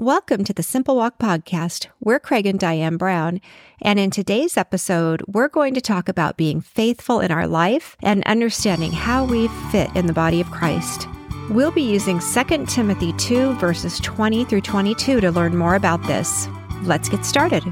Welcome to the Simple Walk Podcast. We're Craig and Diane Brown, and in today's episode, we're going to talk about being faithful in our life and understanding how we fit in the body of Christ. We'll be using 2 Timothy 2, verses 20 through 22 to learn more about this. Let's get started.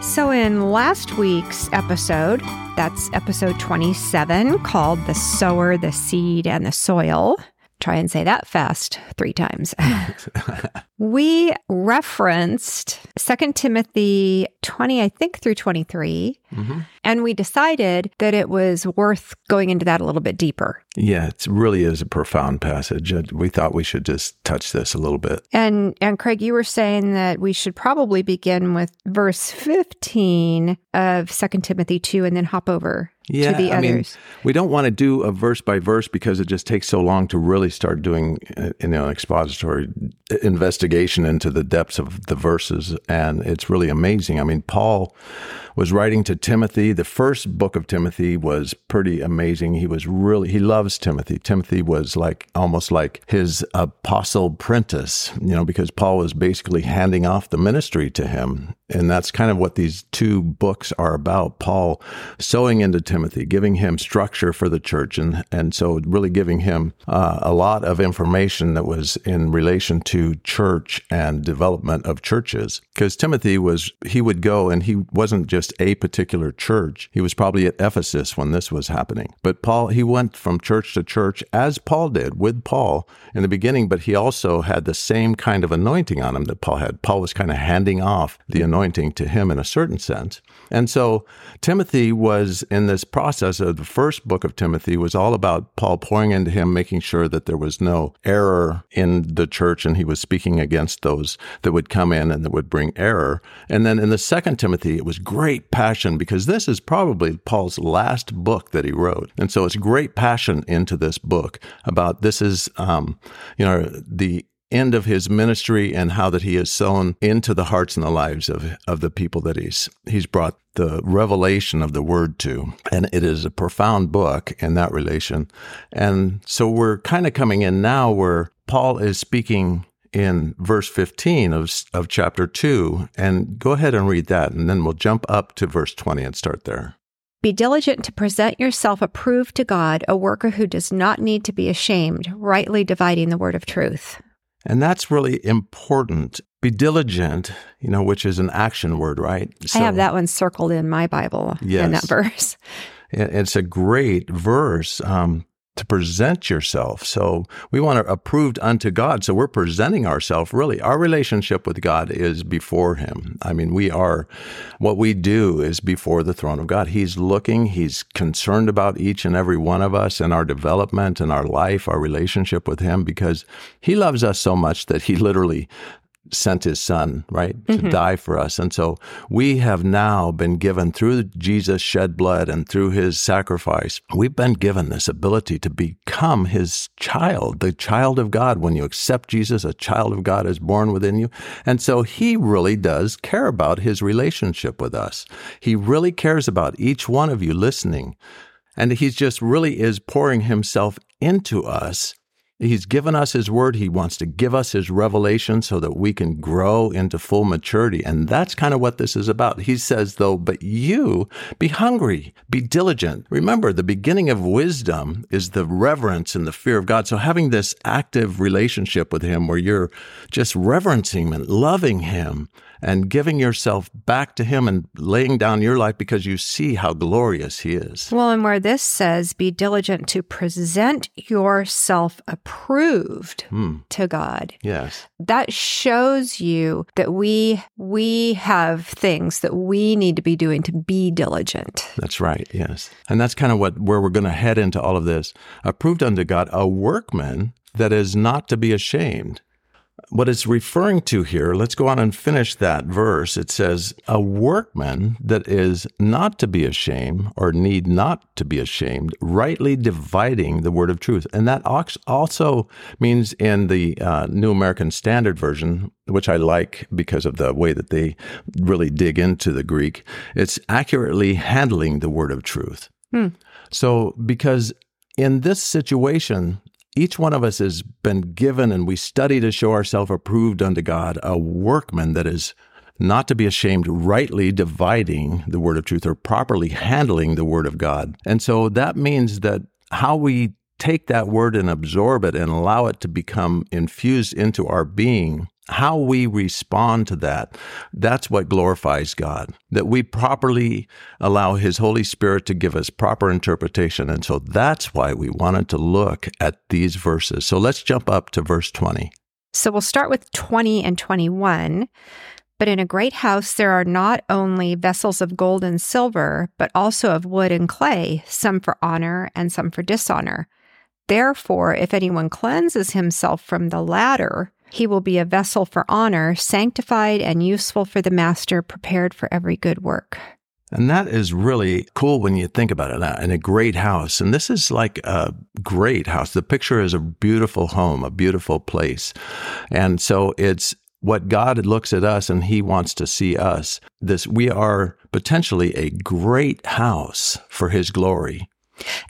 So, in last week's episode, that's episode 27, called The Sower, the Seed, and the Soil. Try and say that fast three times. we referenced 2 Timothy 20, I think, through 23. Mm-hmm. And we decided that it was worth going into that a little bit deeper. Yeah, it really is a profound passage. We thought we should just touch this a little bit. And and Craig, you were saying that we should probably begin with verse 15 of 2 Timothy 2 and then hop over yeah, to the I others. Mean, we don't want to do a verse by verse because it just takes so long to really start doing uh, you know expository investigation into the depths of the verses and it's really amazing. I mean, Paul was writing to Timothy. The first book of Timothy was pretty amazing. He was really, he loves Timothy. Timothy was like almost like his apostle apprentice, you know, because Paul was basically handing off the ministry to him. And that's kind of what these two books are about. Paul sowing into Timothy, giving him structure for the church. And, and so really giving him uh, a lot of information that was in relation to church and development of churches. Because Timothy was, he would go and he wasn't just just a particular church. He was probably at Ephesus when this was happening. But Paul, he went from church to church as Paul did with Paul in the beginning, but he also had the same kind of anointing on him that Paul had. Paul was kind of handing off the anointing to him in a certain sense. And so Timothy was in this process of the first book of Timothy was all about Paul pouring into him, making sure that there was no error in the church and he was speaking against those that would come in and that would bring error. And then in the second Timothy, it was great passion because this is probably Paul's last book that he wrote. And so it's great passion into this book about this is, um, you know, the end of his ministry and how that he has sown into the hearts and the lives of, of the people that he's he's brought the revelation of the word to and it is a profound book in that relation and so we're kind of coming in now where paul is speaking in verse 15 of, of chapter 2. And go ahead and read that, and then we'll jump up to verse 20 and start there. Be diligent to present yourself approved to God, a worker who does not need to be ashamed, rightly dividing the word of truth. And that's really important. Be diligent, you know, which is an action word, right? So, I have that one circled in my Bible yes. in that verse. It's a great verse. Um, to present yourself. So we want to approved unto God. So we're presenting ourselves really. Our relationship with God is before Him. I mean, we are, what we do is before the throne of God. He's looking, He's concerned about each and every one of us and our development and our life, our relationship with Him, because He loves us so much that He literally sent his son, right, to mm-hmm. die for us. And so we have now been given through Jesus' shed blood and through his sacrifice, we've been given this ability to become his child, the child of God. When you accept Jesus, a child of God is born within you. And so he really does care about his relationship with us. He really cares about each one of you listening. And he's just really is pouring himself into us He's given us His Word. He wants to give us His revelation so that we can grow into full maturity. And that's kind of what this is about. He says, though, but you be hungry, be diligent. Remember, the beginning of wisdom is the reverence and the fear of God. So having this active relationship with Him where you're just reverencing Him and loving Him and giving yourself back to Him and laying down your life because you see how glorious He is. Well, and where this says, be diligent to present yourself approved hmm. to God. Yes. That shows you that we we have things that we need to be doing to be diligent. That's right. Yes. And that's kind of what where we're going to head into all of this. Approved unto God, a workman that is not to be ashamed what it's referring to here, let's go on and finish that verse. It says, A workman that is not to be ashamed or need not to be ashamed, rightly dividing the word of truth. And that also means in the uh, New American Standard Version, which I like because of the way that they really dig into the Greek, it's accurately handling the word of truth. Hmm. So, because in this situation, each one of us has been given, and we study to show ourselves approved unto God, a workman that is not to be ashamed, rightly dividing the word of truth or properly handling the word of God. And so that means that how we take that word and absorb it and allow it to become infused into our being, how we respond to that, that's what glorifies God. That we properly allow His Holy Spirit to give us proper interpretation. And so that's why we wanted to look at these verses. So let's jump up to verse 20. So we'll start with 20 and 21. But in a great house there are not only vessels of gold and silver, but also of wood and clay, some for honor and some for dishonor. Therefore, if anyone cleanses himself from the latter, he will be a vessel for honor, sanctified and useful for the master, prepared for every good work. And that is really cool when you think about it in a great house. And this is like a great house. The picture is a beautiful home, a beautiful place. And so it's what God looks at us and he wants to see us. This, we are potentially a great house for his glory.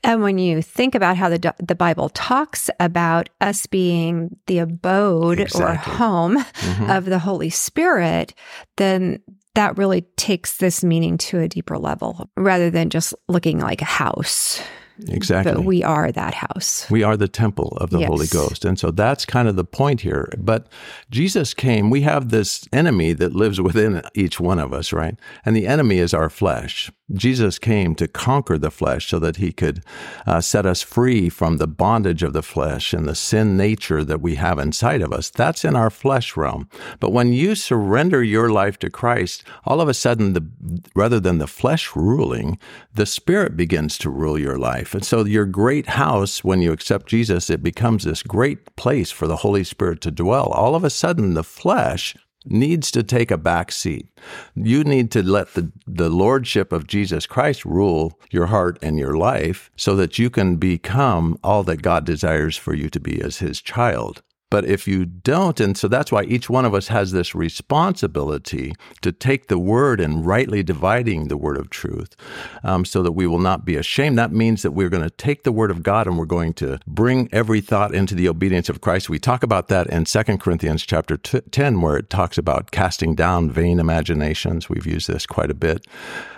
And when you think about how the the Bible talks about us being the abode exactly. or home mm-hmm. of the Holy Spirit, then that really takes this meaning to a deeper level rather than just looking like a house. Exactly. But we are that house. We are the temple of the yes. Holy Ghost. And so that's kind of the point here. But Jesus came, we have this enemy that lives within each one of us, right? And the enemy is our flesh. Jesus came to conquer the flesh so that he could uh, set us free from the bondage of the flesh and the sin nature that we have inside of us. That's in our flesh realm. But when you surrender your life to Christ, all of a sudden, the, rather than the flesh ruling, the spirit begins to rule your life. And so your great house, when you accept Jesus, it becomes this great place for the Holy Spirit to dwell. All of a sudden, the flesh needs to take a back seat. You need to let the, the lordship of Jesus Christ rule your heart and your life so that you can become all that God desires for you to be as his child. But if you don't, and so that's why each one of us has this responsibility to take the word and rightly dividing the word of truth um, so that we will not be ashamed. That means that we're going to take the word of God and we're going to bring every thought into the obedience of Christ. We talk about that in 2 Corinthians chapter 10, where it talks about casting down vain imaginations. We've used this quite a bit.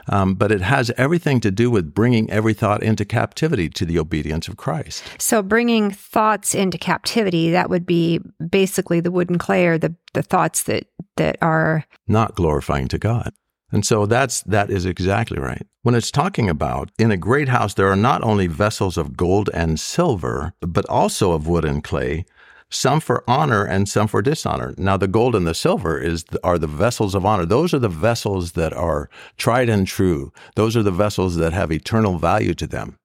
Um, but it has everything to do with bringing every thought into captivity to the obedience of Christ. So, bringing thoughts into captivity, that would be basically the wood and clay or the, the thoughts that, that are not glorifying to God. And so that's that is exactly right. When it's talking about in a great house there are not only vessels of gold and silver, but also of wood and clay, some for honor and some for dishonor. Now, the gold and the silver is are the vessels of honor. Those are the vessels that are tried and true. Those are the vessels that have eternal value to them.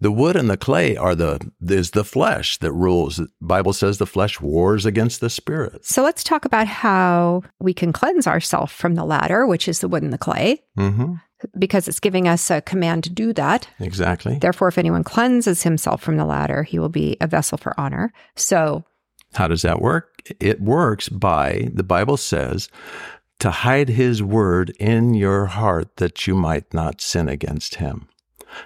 The wood and the clay are the is the flesh that rules. The Bible says the flesh wars against the spirit. So let's talk about how we can cleanse ourselves from the latter, which is the wood and the clay. Mm-hmm because it's giving us a command to do that. Exactly. Therefore, if anyone cleanses himself from the latter, he will be a vessel for honor. So how does that work? It works by, the Bible says, to hide his word in your heart that you might not sin against him.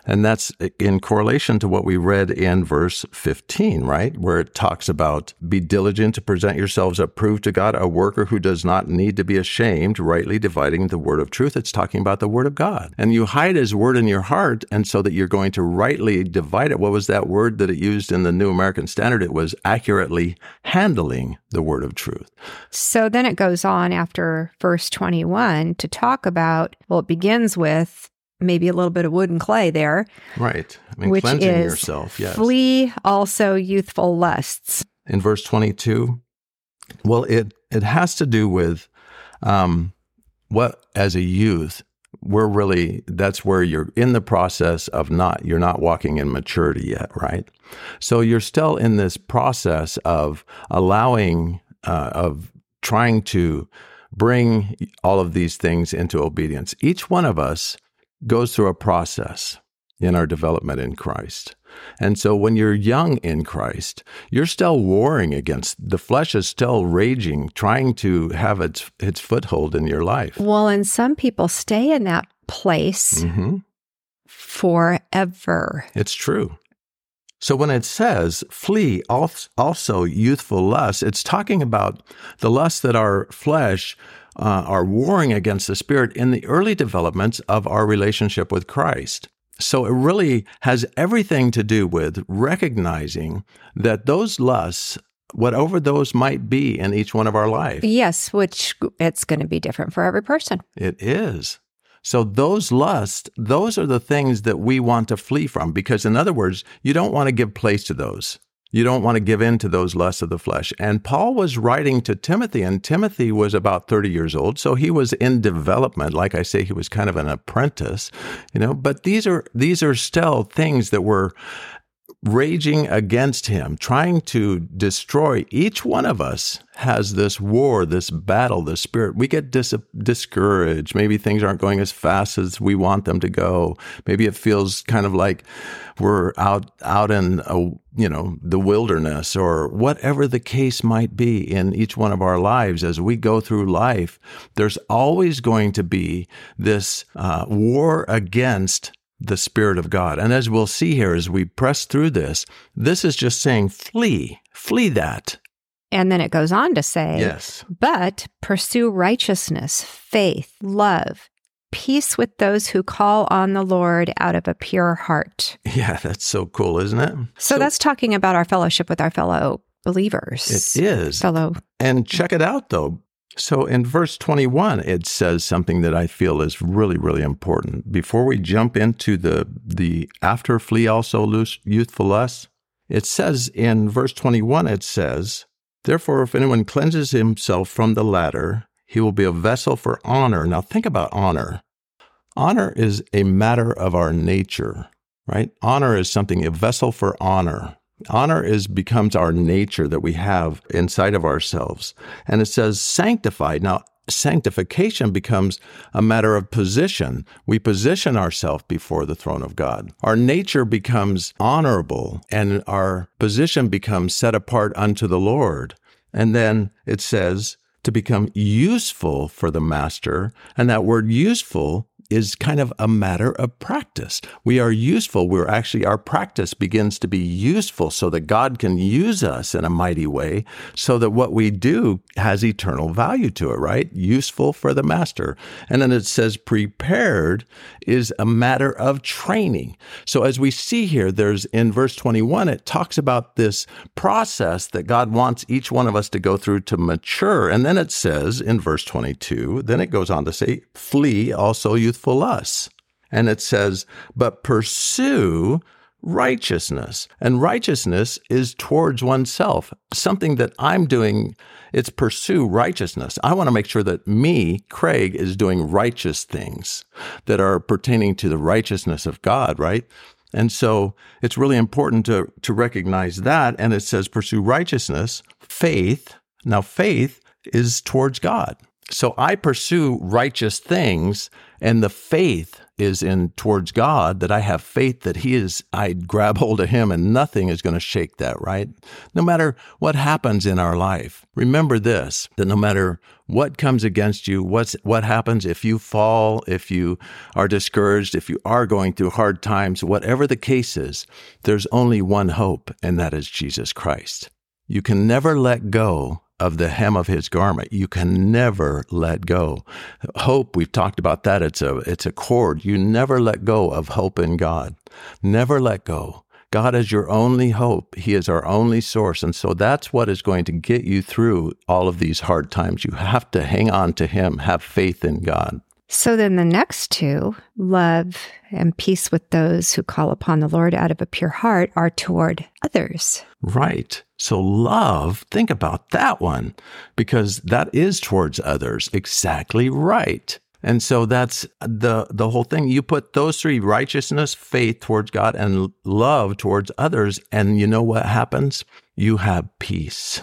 And that's in correlation to what we read in verse 15, right? Where it talks about be diligent to present yourselves approved to God, a worker who does not need to be ashamed, rightly dividing the word of truth. It's talking about the word of God. And you hide his word in your heart, and so that you're going to rightly divide it. What was that word that it used in the New American Standard? It was accurately handling the word of truth. So then it goes on after verse 21 to talk about, well, it begins with maybe a little bit of wood and clay there. Right. I mean, which cleansing is yourself, yes. Flee also youthful lusts. In verse 22, well, it, it has to do with um, what, as a youth, we're really, that's where you're in the process of not, you're not walking in maturity yet, right? So you're still in this process of allowing, uh, of trying to bring all of these things into obedience. Each one of us goes through a process in our development in Christ. And so when you're young in Christ, you're still warring against the flesh is still raging, trying to have its its foothold in your life. Well, and some people stay in that place mm-hmm. forever. It's true. So when it says flee also youthful lusts, it's talking about the lusts that our flesh uh, are warring against the spirit in the early developments of our relationship with Christ. So it really has everything to do with recognizing that those lusts, whatever those might be in each one of our lives. Yes, which it's going to be different for every person. It is. So those lusts, those are the things that we want to flee from because in other words, you don't want to give place to those. You don't want to give in to those lusts of the flesh. And Paul was writing to Timothy, and Timothy was about 30 years old. So he was in development. Like I say, he was kind of an apprentice, you know, but these are, these are still things that were raging against him, trying to destroy. Each one of us has this war, this battle, this spirit. We get dis- discouraged. Maybe things aren't going as fast as we want them to go. Maybe it feels kind of like we're out out in a, you know the wilderness or whatever the case might be in each one of our lives as we go through life. There's always going to be this uh, war against the Spirit of God. And as we'll see here as we press through this, this is just saying, flee, flee that. And then it goes on to say, Yes. But pursue righteousness, faith, love, peace with those who call on the Lord out of a pure heart. Yeah, that's so cool, isn't it? So, so that's talking about our fellowship with our fellow believers. It is. Fellow. And check it out, though. So in verse 21, it says something that I feel is really, really important. Before we jump into the, the after flee also loose youthful lust, it says in verse 21, it says, Therefore, if anyone cleanses himself from the latter, he will be a vessel for honor. Now think about honor. Honor is a matter of our nature, right? Honor is something, a vessel for honor. Honor is becomes our nature that we have inside of ourselves. And it says sanctified. Now, sanctification becomes a matter of position. We position ourselves before the throne of God. Our nature becomes honorable and our position becomes set apart unto the Lord. And then it says to become useful for the master. And that word useful is kind of a matter of practice. We are useful. We're actually, our practice begins to be useful so that God can use us in a mighty way so that what we do has eternal value to it, right? Useful for the master. And then it says prepared is a matter of training. So as we see here, there's in verse 21, it talks about this process that God wants each one of us to go through to mature. And then it says in verse 22, then it goes on to say, flee also youth lusts. And it says, but pursue righteousness. And righteousness is towards oneself, something that I'm doing. It's pursue righteousness. I want to make sure that me, Craig, is doing righteous things that are pertaining to the righteousness of God, right? And so it's really important to, to recognize that. And it says pursue righteousness, faith. Now, faith is towards God. So I pursue righteous things and the faith is in towards God that I have faith that he is I grab hold of him and nothing is going to shake that, right? No matter what happens in our life. Remember this, that no matter what comes against you, what's what happens if you fall, if you are discouraged, if you are going through hard times, whatever the case is, there's only one hope and that is Jesus Christ. You can never let go of the hem of his garment. You can never let go. Hope, we've talked about that. It's a, it's a cord. You never let go of hope in God. Never let go. God is your only hope. He is our only source. And so that's what is going to get you through all of these hard times. You have to hang on to Him, have faith in God. So then the next two, love and peace with those who call upon the Lord out of a pure heart, are toward others. Right. So love, think about that one, because that is towards others. Exactly right. And so that's the the whole thing. You put those three righteousness, faith towards God, and love towards others, and you know what happens? You have peace.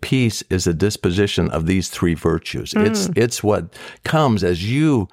Peace is a disposition of these three virtues. Mm. It's it's what comes as you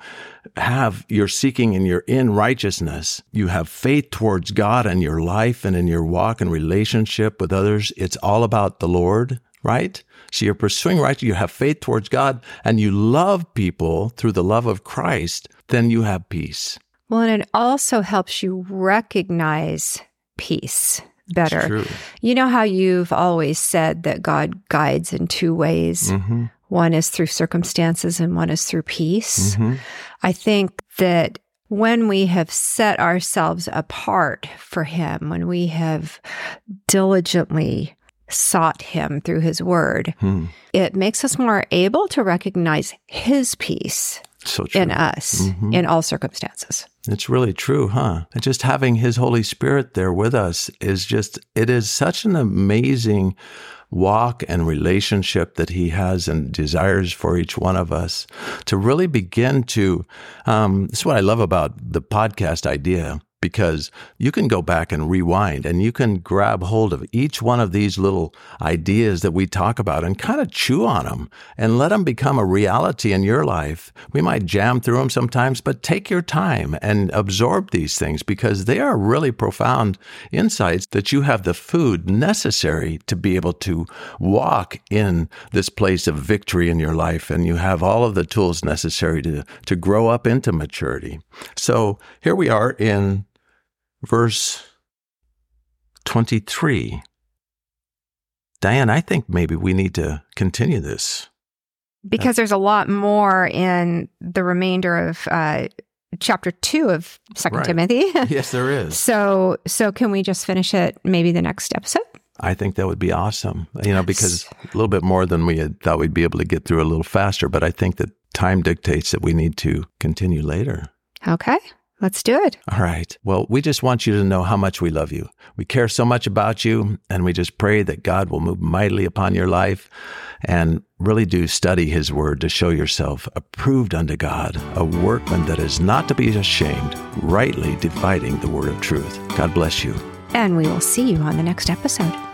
have you're seeking and you're in righteousness. You have faith towards God and your life and in your walk and relationship with others. It's all about the Lord, right? So you're pursuing righteousness, You have faith towards God and you love people through the love of Christ. Then you have peace. Well, and it also helps you recognize peace better. You know how you've always said that God guides in two ways. Mm-hmm. One is through circumstances and one is through peace. Mm-hmm. I think that when we have set ourselves apart for Him, when we have diligently sought Him through His Word, hmm. it makes us more able to recognize His peace so in us mm-hmm. in all circumstances. It's really true, huh? And just having His Holy Spirit there with us is just, it is such an amazing walk and relationship that He has and desires for each one of us to really begin to. Um, this is what I love about the podcast idea because you can go back and rewind and you can grab hold of each one of these little ideas that we talk about and kind of chew on them and let them become a reality in your life. We might jam through them sometimes, but take your time and absorb these things because they are really profound insights that you have the food necessary to be able to walk in this place of victory in your life and you have all of the tools necessary to, to grow up into maturity. So here we are in verse 23. Diane, I think maybe we need to continue this. Because there's a lot more in the remainder of uh, chapter two of Second right. Timothy. yes, there is. So, so can we just finish it maybe the next episode? I think that would be awesome. You know, because a little bit more than we had thought we'd be able to get through a little faster, but I think that time dictates that we need to continue later. Okay. Let's do it. All right. Well, we just want you to know how much we love you. We care so much about you, and we just pray that God will move mightily upon your life and really do study His Word to show yourself approved unto God, a workman that is not to be ashamed, rightly dividing the Word of truth. God bless you. And we will see you on the next episode.